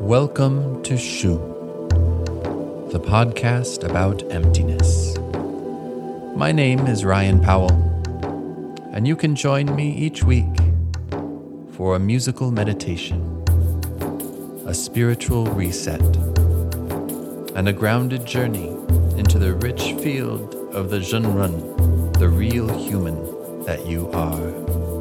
Welcome to Shu, the podcast about emptiness. My name is Ryan Powell, and you can join me each week for a musical meditation, a spiritual reset, and a grounded journey into the rich field of the Zhenren, the real human that you are.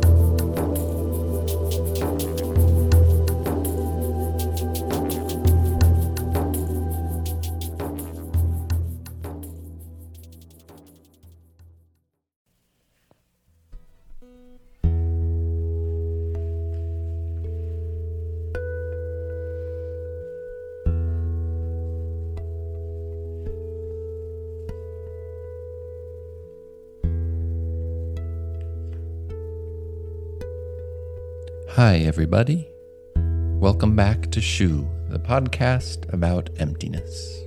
Hi, everybody. Welcome back to Shu, the podcast about emptiness.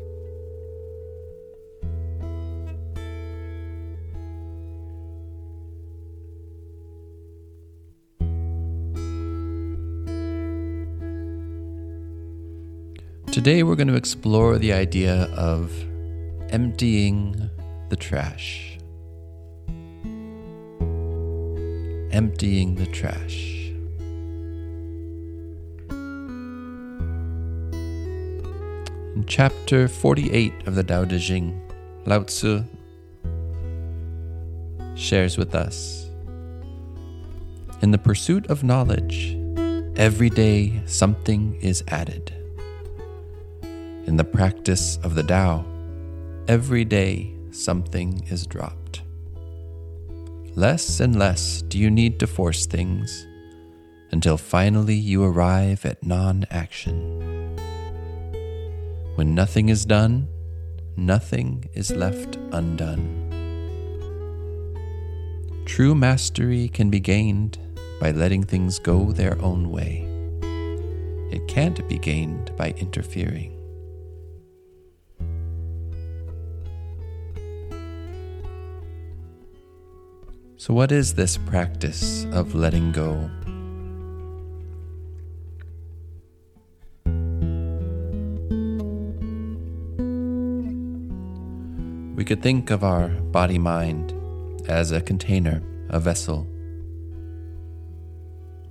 Today, we're going to explore the idea of emptying the trash. Emptying the trash. Chapter 48 of the Tao Te Ching, Lao Tzu shares with us In the pursuit of knowledge, every day something is added. In the practice of the Tao, every day something is dropped. Less and less do you need to force things until finally you arrive at non action. When nothing is done, nothing is left undone. True mastery can be gained by letting things go their own way. It can't be gained by interfering. So, what is this practice of letting go? Could think of our body mind as a container, a vessel.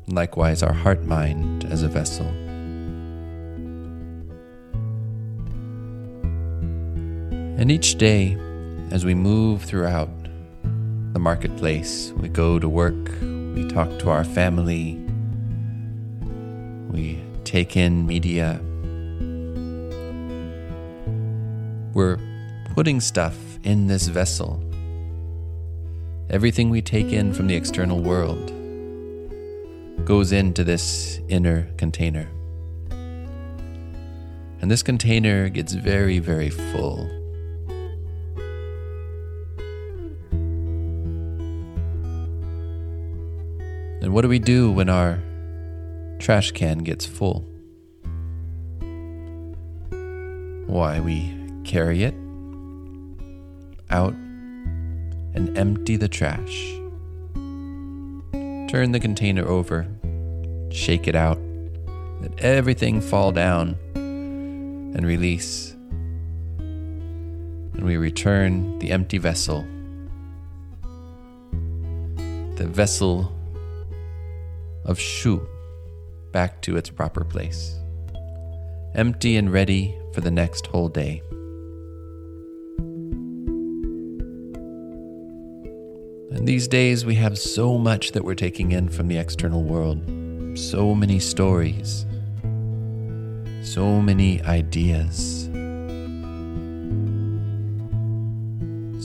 Likewise, our heart mind as a vessel. And each day, as we move throughout the marketplace, we go to work, we talk to our family, we take in media, we're putting stuff in this vessel. Everything we take in from the external world goes into this inner container. And this container gets very, very full. And what do we do when our trash can gets full? Why, we carry it out and empty the trash. Turn the container over, shake it out, let everything fall down and release. And we return the empty vessel, the vessel of Shu, back to its proper place, empty and ready for the next whole day. And these days, we have so much that we're taking in from the external world. So many stories, so many ideas,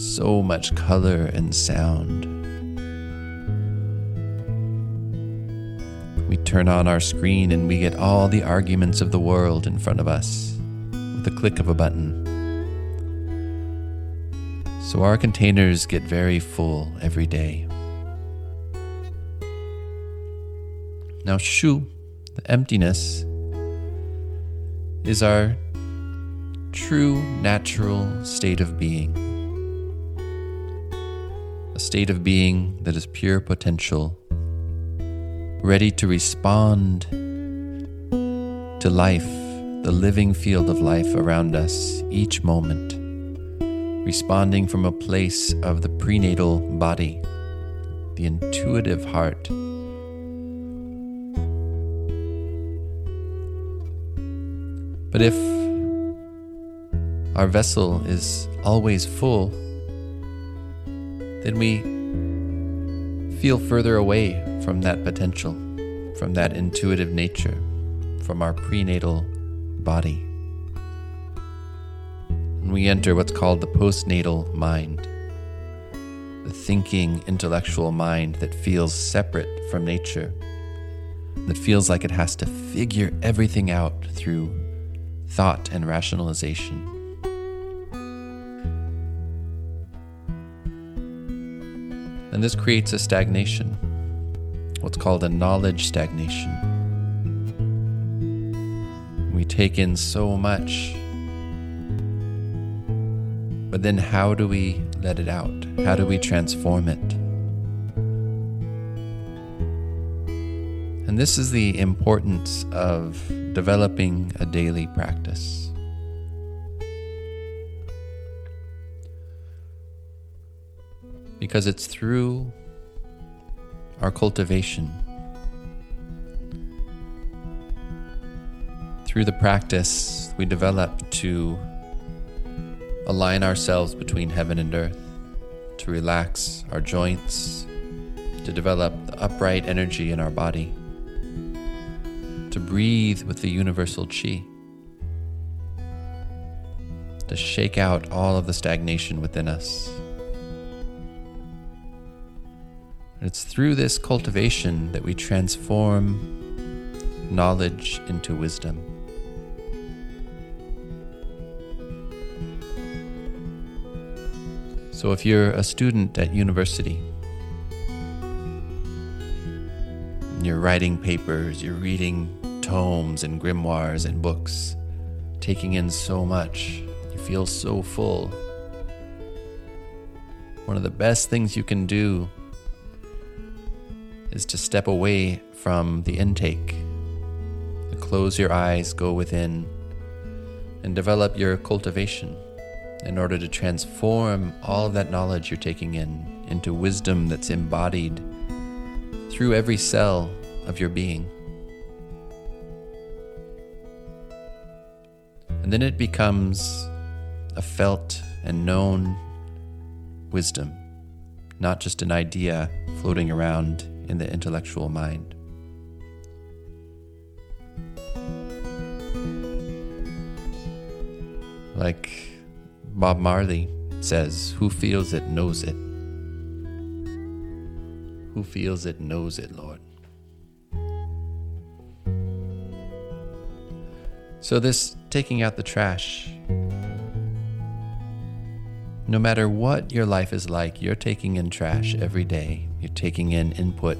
so much color and sound. We turn on our screen and we get all the arguments of the world in front of us with the click of a button. So our containers get very full every day. Now, Shu, the emptiness, is our true natural state of being. A state of being that is pure potential, ready to respond to life the living field of life around us each moment, responding from a place of the prenatal body, the intuitive heart. But if our vessel is always full, then we feel further away from that potential, from that intuitive nature, from our prenatal body. We enter what's called the postnatal mind, the thinking, intellectual mind that feels separate from nature, that feels like it has to figure everything out through thought and rationalization. And this creates a stagnation, what's called a knowledge stagnation. We take in so much, but then how do we let it out? How do we transform it? And this is the importance of developing a daily practice. because it's through our cultivation, through the practice, we develop to align ourselves between heaven and earth, to relax our joints, to develop the upright energy in our body, to breathe with the universal chi, to shake out all of the stagnation within us. And it's through this cultivation that we transform knowledge into wisdom. So, if you're a student at university, you're writing papers, you're reading tomes and grimoires and books, taking in so much, you feel so full. One of the best things you can do is to step away from the intake. Close your eyes, go within, and develop your cultivation in order to transform all of that knowledge you're taking in into wisdom that's embodied through every cell of your being. And then it becomes a felt and known wisdom, not just an idea floating around in the intellectual mind. Like Bob Marley says, who feels it knows it. Who feels it knows it, Lord. So, this taking out the trash no matter what your life is like, you're taking in trash every day. You're taking in input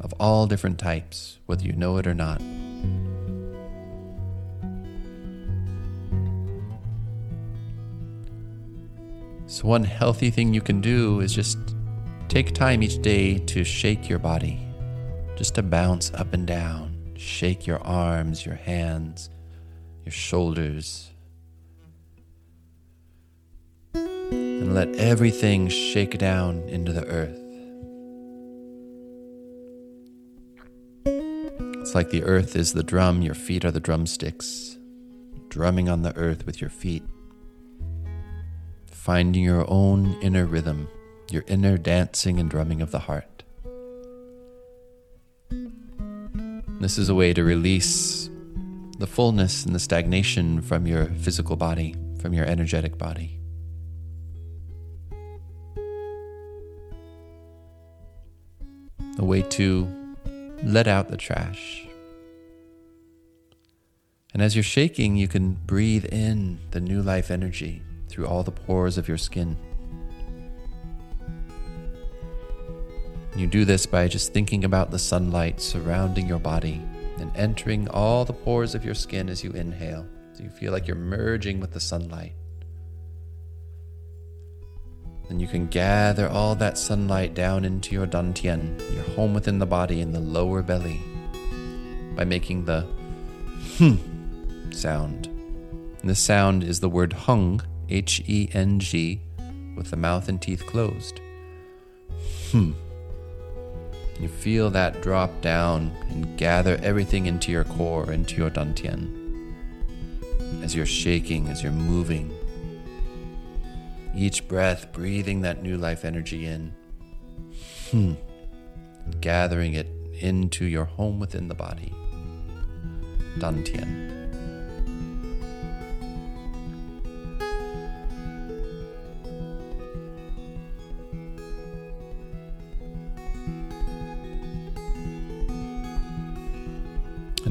of all different types, whether you know it or not. So, one healthy thing you can do is just take time each day to shake your body, just to bounce up and down. Shake your arms, your hands, your shoulders, and let everything shake down into the earth. It's like the earth is the drum, your feet are the drumsticks, drumming on the earth with your feet, finding your own inner rhythm, your inner dancing and drumming of the heart. This is a way to release the fullness and the stagnation from your physical body, from your energetic body. a way to let out the trash. And as you're shaking, you can breathe in the new life energy through all the pores of your skin. You do this by just thinking about the sunlight surrounding your body and entering all the pores of your skin as you inhale. So you feel like you're merging with the sunlight. Then you can gather all that sunlight down into your dantian, your home within the body in the lower belly, by making the hmm sound. And this sound is the word heng, H E N G, with the mouth and teeth closed. Hmm. You feel that drop down and gather everything into your core, into your dantian. As you're shaking, as you're moving. Each breath, breathing that new life energy in. Hmm. Gathering it into your home within the body. Dantian.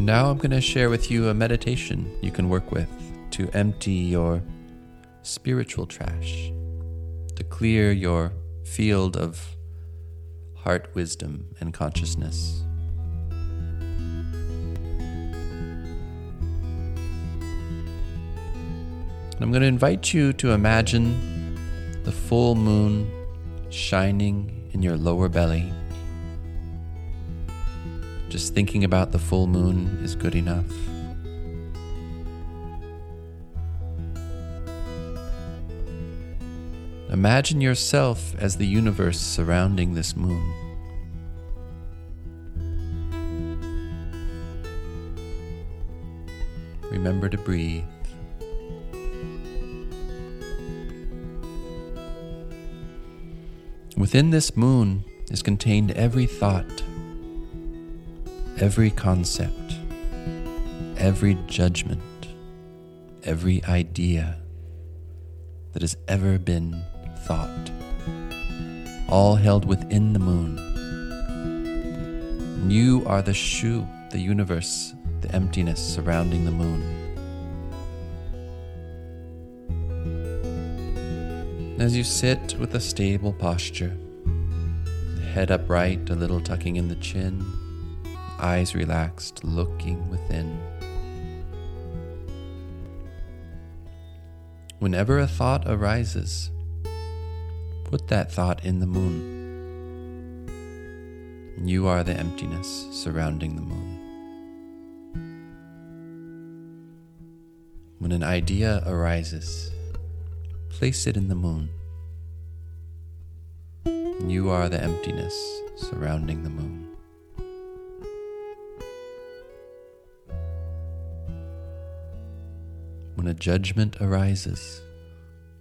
And now I'm going to share with you a meditation you can work with to empty your spiritual trash, to clear your field of heart wisdom and consciousness. I'm going to invite you to imagine the full moon shining in your lower belly just thinking about the full moon is good enough. Imagine yourself as the universe surrounding this moon. Remember to breathe. Within this moon is contained every thought every concept, every judgment, every idea that has ever been thought, all held within the moon. You are the shu, the universe, the emptiness surrounding the moon. As you sit with a stable posture, head upright, a little tucking in the chin, eyes relaxed, looking within. Whenever a thought arises, put that thought in the moon. You are the emptiness surrounding the moon. When an idea arises, place it in the moon. You are the emptiness surrounding the moon. When a judgment arises,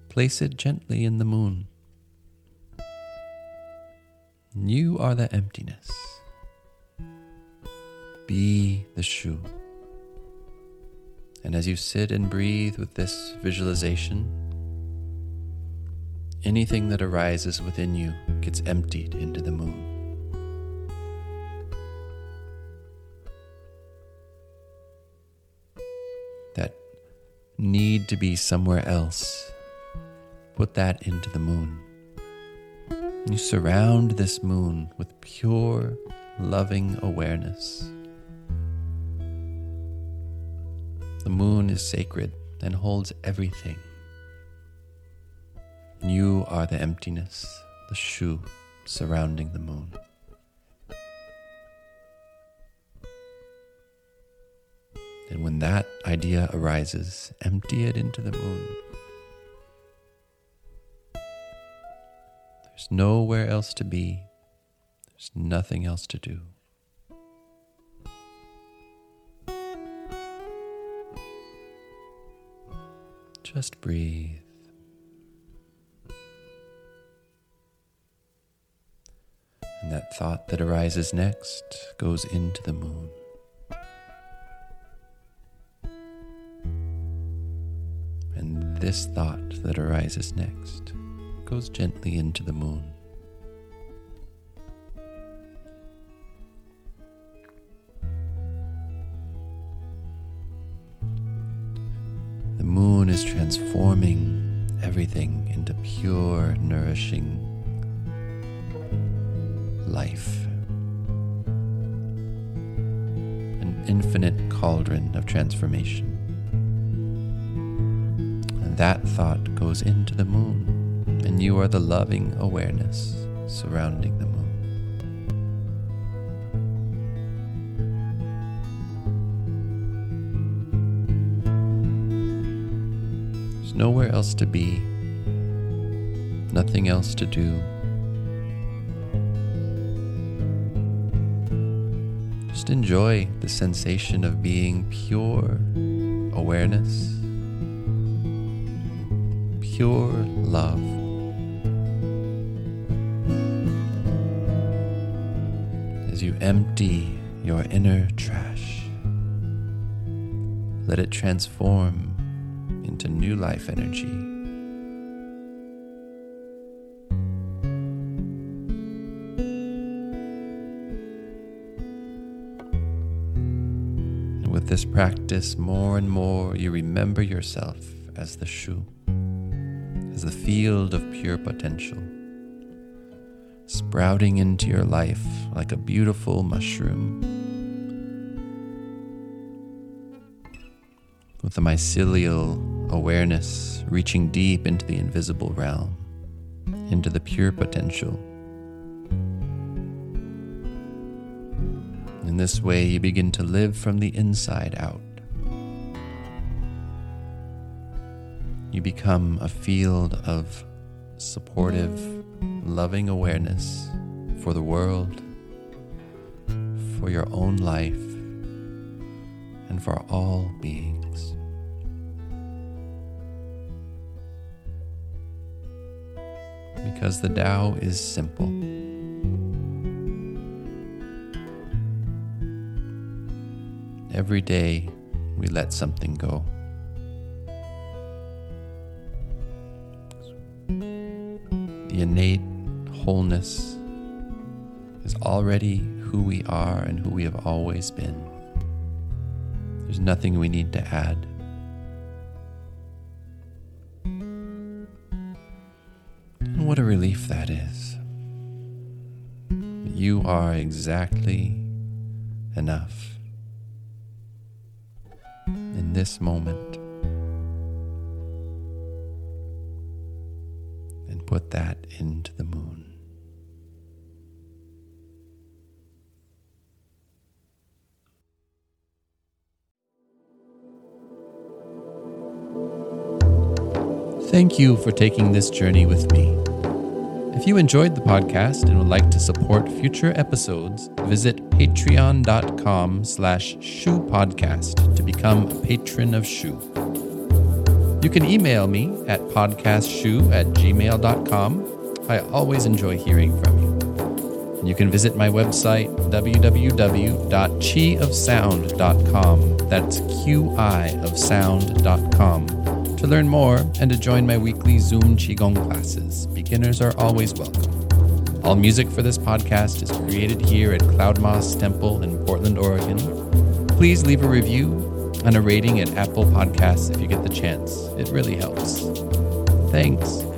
place it gently in the moon. You are the emptiness. Be the shu. And as you sit and breathe with this visualization, anything that arises within you gets emptied into the moon. Need to be somewhere else, put that into the moon. You surround this moon with pure, loving awareness. The moon is sacred and holds everything. You are the emptiness, the shu surrounding the moon. And when that idea arises, empty it into the moon. There's nowhere else to be, there's nothing else to do. Just breathe. And that thought that arises next goes into the moon. This thought that arises next goes gently into the moon. The moon is transforming everything into pure, nourishing life. An infinite cauldron of transformation and that thought goes into the moon, and you are the loving awareness surrounding the moon. There's nowhere else to be, nothing else to do. Just enjoy the sensation of being pure awareness pure love. As you empty your inner trash, let it transform into new life energy. with this practice, more and more you remember yourself as the shu, as the field of pure potential, sprouting into your life like a beautiful mushroom. With a mycelial awareness reaching deep into the invisible realm, into the pure potential In this way, you begin to live from the inside out. You become a field of supportive, loving awareness for the world, for your own life, and for all beings. Because the Tao is simple. Every day we let something go. The innate wholeness is already who we are and who we have always been. There's nothing we need to add. And what a relief that is. You are exactly enough in this moment put that into the moon. Thank you for taking this journey with me. If you enjoyed the podcast and would like to support future episodes, visit patreon.com slash shupodcast to become a patron of Shu. You can email me at podcastshu at gmail.com. I always enjoy hearing from you. You can visit my website, www.qiofsound.com. That's Q-I of sound.com to learn more and to join my weekly Zoom Qigong classes, beginners are always welcome. All music for this podcast is created here at Cloud Moss Temple in Portland, Oregon. Please leave a review and a rating at Apple Podcasts if you get the chance. It really helps. Thanks.